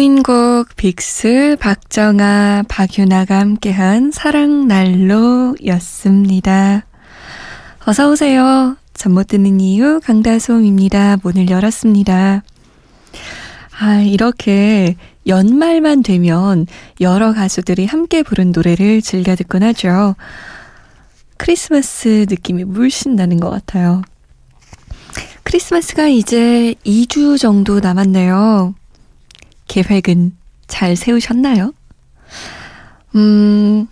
서인국, 빅스, 박정아, 박유나가 함께한 사랑난로였습니다. 어서오세요. 잠 못 드는 이유 강다솜입니다. 문을 열었습니다. 아, 이렇게 연말만 되면 여러 가수들이 함께 부른 노래를 즐겨 듣곤 하죠. 크리스마스 느낌이 물씬 나는 것 같아요. 크리스마스가 이제 2주 정도 남았네요. 계획은 잘 세우셨나요? 음,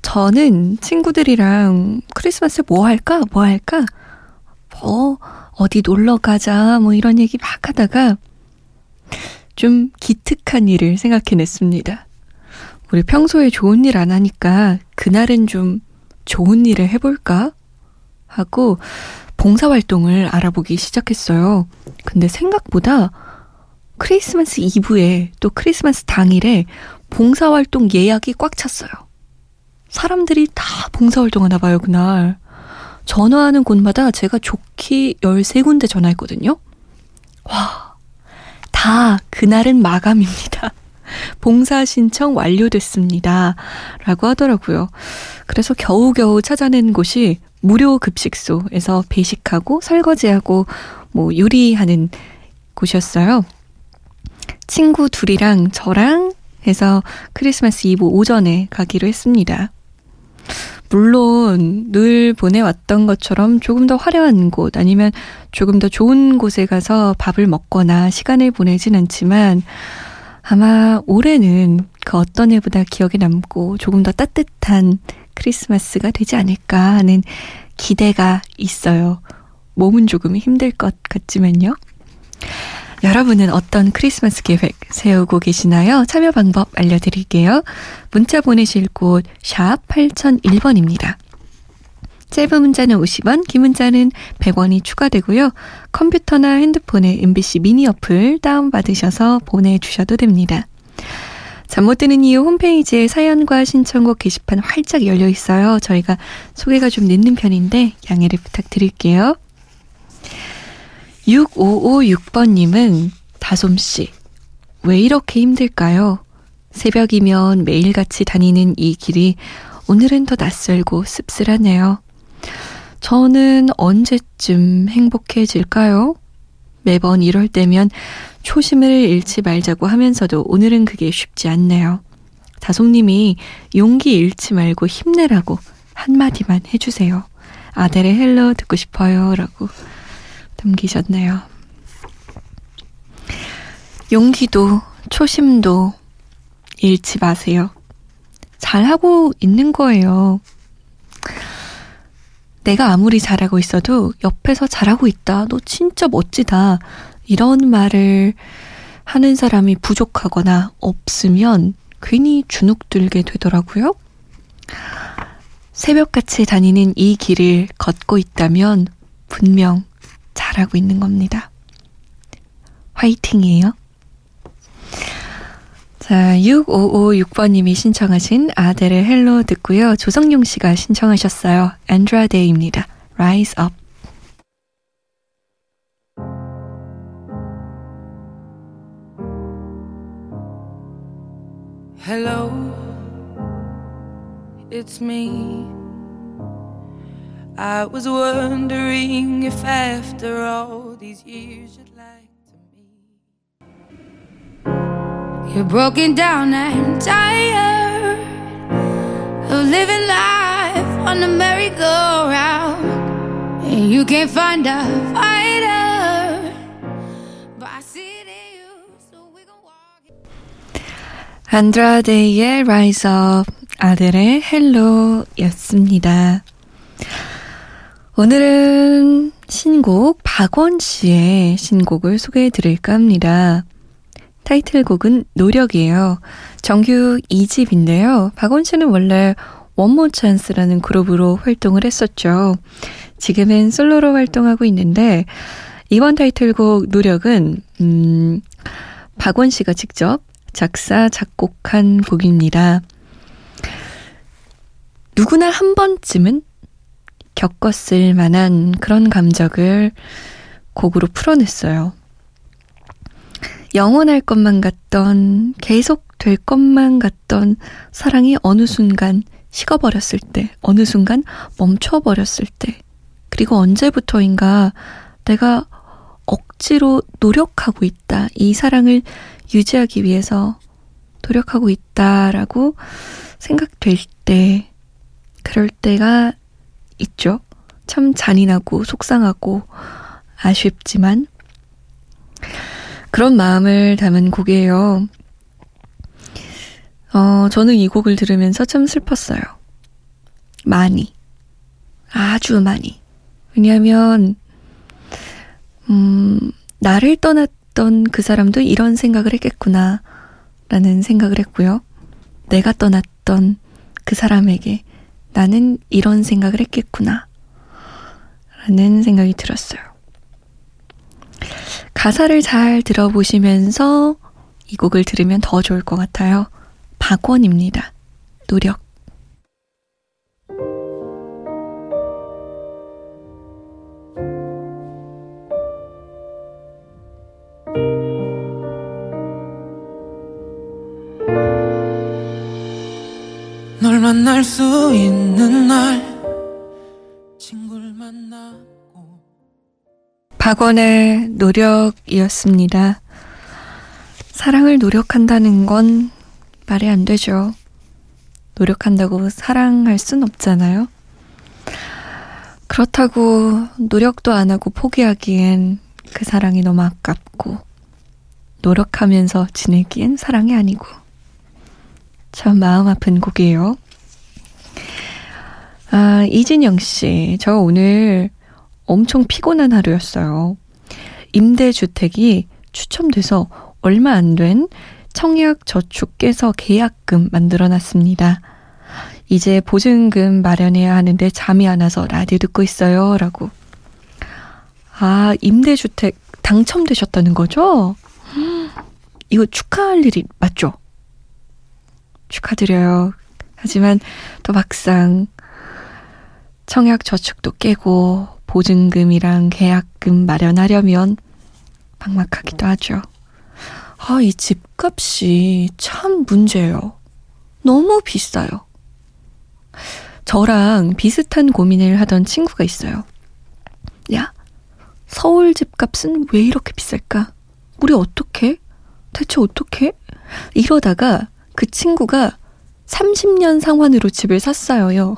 저는 친구들이랑 크리스마스 뭐 할까? 뭐 할까? 뭐, 어디 놀러 가자, 뭐 이런 얘기 막 하다가 좀 기특한 일을 생각해냈습니다. 우리 평소에 좋은 일 안 하니까 그날은 좀 좋은 일을 해볼까? 하고 봉사활동을 알아보기 시작했어요. 근데 생각보다 크리스마스 이브에 또 크리스마스 당일에 봉사활동 예약이 꽉 찼어요. 사람들이 다 봉사활동 하나 봐요, 그날. 전화하는 곳마다 제가 좋게 13군데 전화했거든요. 와, 다 그날은 마감입니다. 봉사 신청 완료됐습니다. 라고 하더라고요. 그래서 겨우겨우 찾아낸 곳이 무료 급식소에서 배식하고 설거지하고 뭐 요리하는 곳이었어요. 친구 둘이랑 저랑 해서 크리스마스 이브 오전에 가기로 했습니다. 물론 늘 보내왔던 것처럼 조금 더 화려한 곳 아니면 조금 더 좋은 곳에 가서 밥을 먹거나 시간을 보내진 않지만 아마 올해는 그 어떤 해보다 기억에 남고 조금 더 따뜻한 크리스마스가 되지 않을까 하는 기대가 있어요. 몸은 조금 힘들 것 같지만요. 여러분은 어떤 크리스마스 계획 세우고 계시나요? 참여 방법 알려드릴게요. 문자 보내실 곳 샵 8001번입니다. 짧은 문자는 50원, 긴 문자는 100원이 추가되고요. 컴퓨터나 핸드폰에 MBC 미니 어플 다운받으셔서 보내주셔도 됩니다. 잠 못 드는 이유 홈페이지에 사연과 신청곡 게시판 활짝 열려 있어요. 저희가 소개가 좀 늦는 편인데 양해를 부탁드릴게요. 6556번님은 다솜씨, 왜 이렇게 힘들까요? 새벽이면 매일같이 다니는 이 길이 오늘은 더 낯설고 씁쓸하네요. 저는 언제쯤 행복해질까요? 매번 이럴 때면 초심을 잃지 말자고 하면서도 오늘은 그게 쉽지 않네요. 다솜님이 용기 잃지 말고 힘내라고 한마디만 해주세요. 아델의 Hello 듣고 싶어요. 라고 남기셨네요. 용기도 초심도 잃지 마세요. 잘하고 있는 거예요. 내가 아무리 잘하고 있어도 옆에서 잘하고 있다. 너 진짜 멋지다. 이런 말을 하는 사람이 부족하거나 없으면 괜히 주눅 들게 되더라고요. 새벽같이 다니는 이 길을 걷고 있다면 분명 잘하고 있는 겁니다. 화이팅이에요. 자, 6556번님이 신청하신 아델의 헬로 듣고요. 조성용 씨가 신청하셨어요. 안드라데이입니다. Rise Up. Hello, it's me. I was wondering if after all these years you'd like to me. You're broken down and tired of living life on the merry-go-round, and you can't find a fighter. But I see it in you, so we gon' walk. 안드라데이의 Rise Up, 아델의 Hello였습니다. 오늘은 신곡 박원 씨의 신곡을 소개해 드릴까 합니다. 타이틀곡은 노력이에요. 정규 2집인데요. 박원 씨는 원래 원모 찬스라는 그룹으로 활동을 했었죠. 지금은 솔로로 활동하고 있는데 이번 타이틀곡 노력은 음 박원 씨가 직접 작사 작곡한 곡입니다. 누구나 한 번쯤은 겪었을 만한 그런 감정을 곡으로 풀어냈어요. 영원할 것만 같던, 계속 될 것만 같던 사랑이 어느 순간 식어버렸을 때, 어느 순간 멈춰버렸을 때, 그리고 언제부터인가 내가 억지로 노력하고 있다. 이 사랑을 유지하기 위해서 노력하고 있다라고 생각될 때, 그럴 때가 있죠. 참 잔인하고 속상하고 아쉽지만 그런 마음을 담은 곡이에요. 어, 저는 이 곡을 들으면서 참 슬펐어요. 많이. 아주 많이. 왜냐하면, 음, 나를 떠났던 그 사람도 이런 생각을 했겠구나. 라는 생각을 했고요. 내가 떠났던 그 사람에게 나는 이런 생각을 했겠구나. 라는 생각이 들었어요. 가사를 잘 들어보시면서 이 곡을 들으면 더 좋을 것 같아요. 박원입니다. 노력. 만날 수 있는 날 친구를 만나고 박원의 노력이었습니다. 사랑을 노력한다는 건 말이 안 되죠. 노력한다고 사랑할 순 없잖아요. 그렇다고 노력도 안 하고 포기하기엔 그 사랑이 너무 아깝고 노력하면서 지내기엔 사랑이 아니고 참 마음 아픈 곡이에요. 아, 이진영 씨, 저 오늘 엄청 피곤한 하루였어요. 임대주택이 추첨돼서 얼마 안 된 청약 저축 깨서 계약금 만들어 놨습니다. 이제 보증금 마련해야 하는데 잠이 안 와서 라디오 듣고 있어요. 라고. 아, 임대주택 당첨되셨다는 거죠? 이거 축하할 일이 맞죠? 축하드려요. 하지만 또 막상 청약 저축도 깨고 보증금이랑 계약금 마련하려면 막막하기도 하죠. 아, 이 집값이 참 문제예요. 너무 비싸요. 저랑 비슷한 고민을 하던 친구가 있어요. 야, 서울 집값은 왜 이렇게 비쌀까? 우리 어떻게? 대체 어떻게? 이러다가 그 친구가 30년 상환으로 집을 샀어요.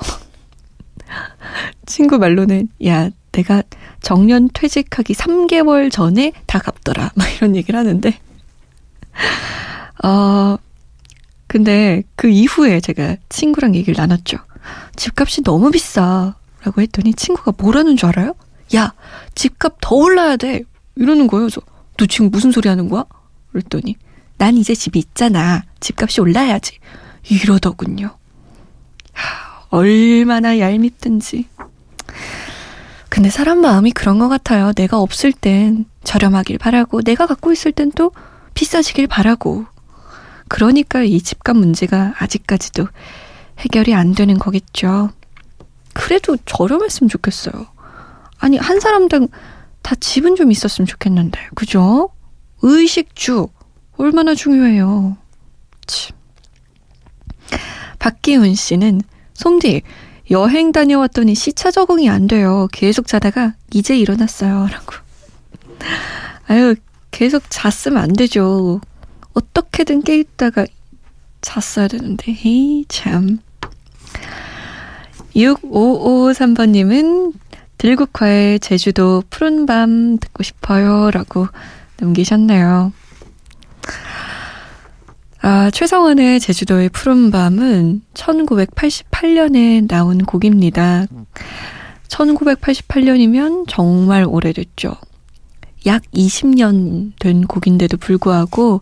친구 말로는 야 내가 정년 퇴직하기 3개월 전에 다 갚더라 막 이런 얘기를 하는데 어 근데 그 이후에 제가 친구랑 얘기를 나눴죠. 집값이 너무 비싸라고 했더니 친구가 뭐라는 줄 알아요? 야 집값 더 올라야 돼 이러는 거예요. 그래서 너 지금 무슨 소리 하는 거야? 그랬더니 난 이제 집이 있잖아. 집값이 올라야지. 이러더군요. 하, 얼마나 얄밉든지. 근데 사람 마음이 그런 것 같아요. 내가 없을 땐 저렴하길 바라고, 내가 갖고 있을 땐 또 비싸지길 바라고. 그러니까 이 집값 문제가 아직까지도 해결이 안 되는 거겠죠. 그래도 저렴했으면 좋겠어요. 아니, 한 사람당 다 집은 좀 있었으면 좋겠는데. 그죠? 의식주. 얼마나 중요해요. 참. 박기훈 씨는 솜디 여행 다녀왔더니 시차 적응이 안 돼요. 계속 자다가 이제 일어났어요. 라고. 아유, 계속 잤으면 안 되죠. 어떻게든 깨있다가 잤어야 되는데, 에이, 참. 6553번님은 들국화의 제주도 푸른밤 듣고 싶어요. 라고 남기셨네요. 아, 최성원의 제주도의 푸른밤은 1988년에 나온 곡입니다. 1988년이면 정말 오래됐죠. 약 20년 된 곡인데도 불구하고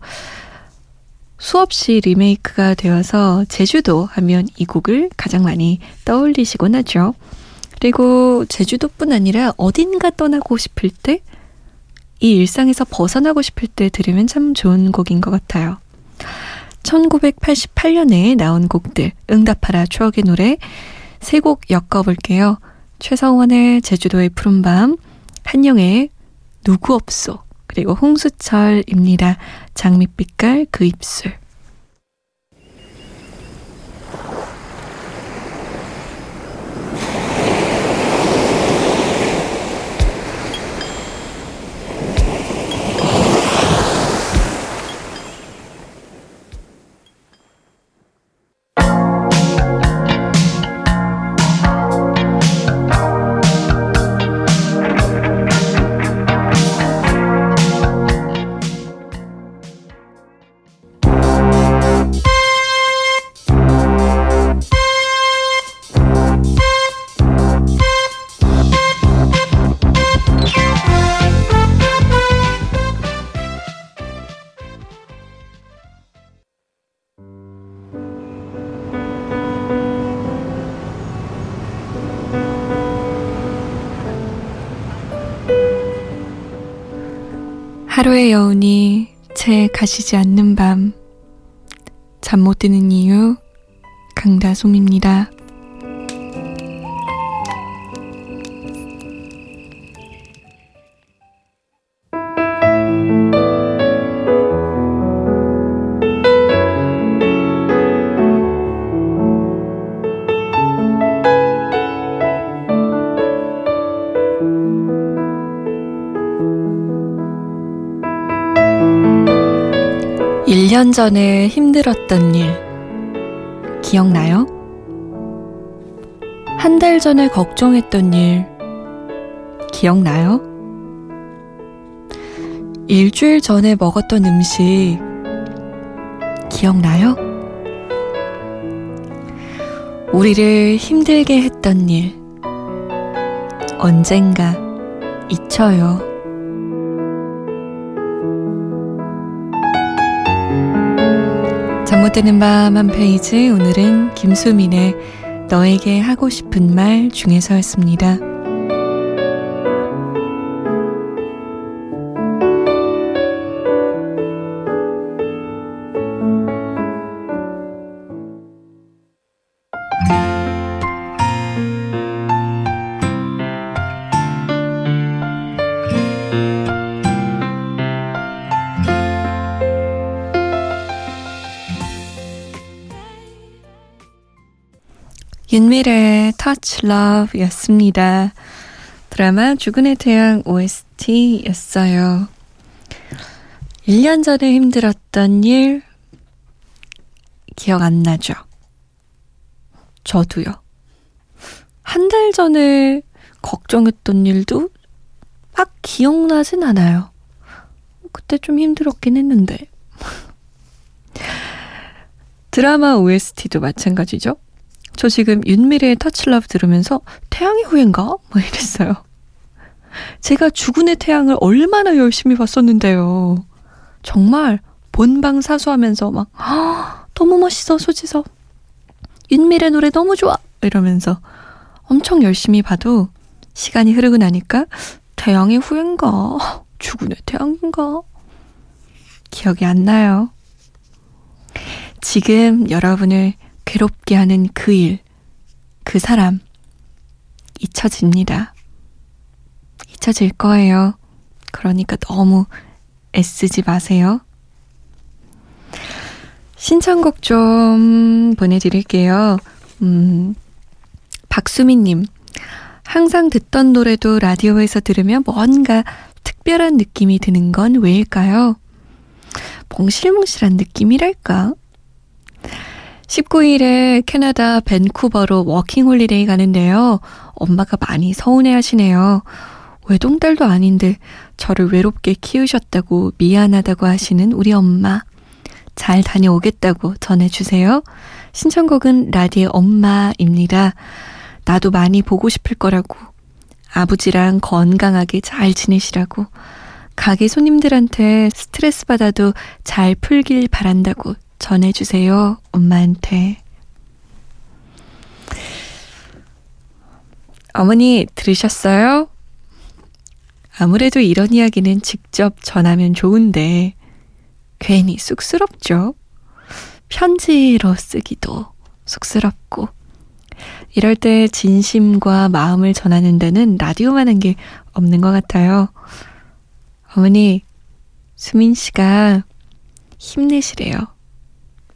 수없이 리메이크가 되어서 제주도 하면 이 곡을 가장 많이 떠올리시곤 하죠. 그리고 제주도뿐 아니라 어딘가 떠나고 싶을 때, 이 일상에서 벗어나고 싶을 때 들으면 참 좋은 곡인 것 같아요. 1988년에 나온 곡들, 응답하라 추억의 노래, 세 곡 엮어볼게요. 최성원의 제주도의 푸른밤, 한영의 누구 없소, 그리고 홍수철입니다. 장밋빛깔 그 입술. ' 채 가시지 않는 밤' 잠 못 드는 이유 강다솜입니다. 전에 힘들었던 일 기억나요? 한 달 전에 걱정했던 일 기억나요? 일주일 전에 먹었던 음식 기억나요? 우리를 힘들게 했던 일 언젠가 잊혀요. 드는 밤 한 페이지 오늘은 김수민의 너에게 하고 싶은 말 중에서였습니다. 윤미래의 Touch Love 였습니다. 드라마 죽은의 태양 OST였어요. 1년 전에 힘들었던 일 기억 안 나죠? 저도요. 한 달 전에 걱정했던 일도 막 기억나진 않아요. 그때 좀 힘들었긴 했는데. 드라마 OST도 마찬가지죠. 저 지금 윤미래의 터치러브 들으면서 태양의 후예인가? 뭐 이랬어요. 제가 죽은의 태양을 얼마나 열심히 봤었는데요. 정말 본방 사수하면서 막 아, 너무 멋있어 소지섭. 윤미래 노래 너무 좋아 이러면서 엄청 열심히 봐도 시간이 흐르고 나니까 태양의 후예인가 죽은의 태양인가 기억이 안 나요. 지금 여러분을 괴롭게 하는 그 일, 그 사람, 잊혀집니다. 잊혀질 거예요. 그러니까 너무 애쓰지 마세요. 신청곡 좀 보내드릴게요. 음, 박수민님. 항상 듣던 노래도 라디오에서 들으면 뭔가 특별한 느낌이 드는 건 왜일까요? 몽실몽실한 느낌이랄까? 19일에 캐나다 밴쿠버로 워킹홀리데이 가는데요. 엄마가 많이 서운해 하시네요. 외동딸도 아닌데 저를 외롭게 키우셨다고 미안하다고 하시는 우리 엄마. 잘 다녀오겠다고 전해주세요. 신청곡은 라디의 엄마입니다. 나도 많이 보고 싶을 거라고 아버지랑 건강하게 잘 지내시라고 가게 손님들한테 스트레스 받아도 잘 풀길 바란다고 전해주세요, 엄마한테. 어머니, 들으셨어요? 아무래도 이런 이야기는 직접 전하면 좋은데, 괜히 쑥스럽죠? 편지로 쓰기도 쑥스럽고. 이럴 때 진심과 마음을 전하는 데는 라디오만 한 게 없는 것 같아요. 어머니, 수민 씨가 힘내시래요.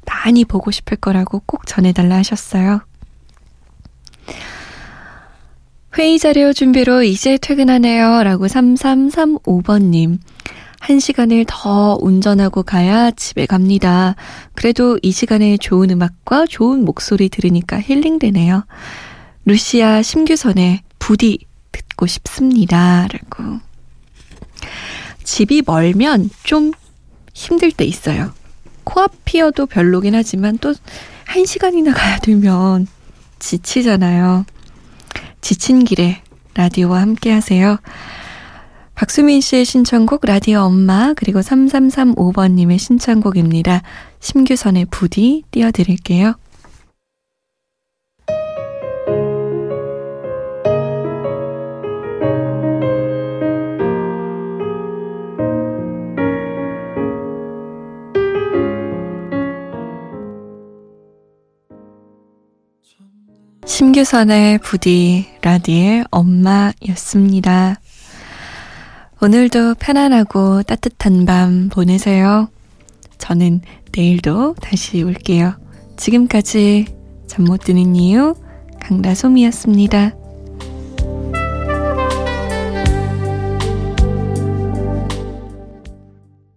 많이 보고 싶을 거라고 꼭 전해달라 하셨어요. 회의 자료 준비로 이제 퇴근하네요. 라고 3335번님. 한 시간을 더 운전하고 가야 집에 갑니다. 그래도 이 시간에 좋은 음악과 좋은 목소리 들으니까 힐링되네요. 루시아 심규선의 부디 듣고 싶습니다. 라고. 집이 멀면 좀 힘들 때 있어요. 코앞이어도 별로긴 하지만 또 한 시간이나 가야 되면 지치잖아요. 지친 길에 라디오와 함께 하세요. 박수민 씨의 신청곡 라디오 엄마 그리고 3335번님의 신청곡입니다. 심규선의 부디 띄워드릴게요. 심규선의 부디 라디의 엄마였습니다. 오늘도 편안하고 따뜻한 밤 보내세요. 저는 내일도 다시 올게요. 지금까지 잠 못 드는 이유 강다솜이었습니다.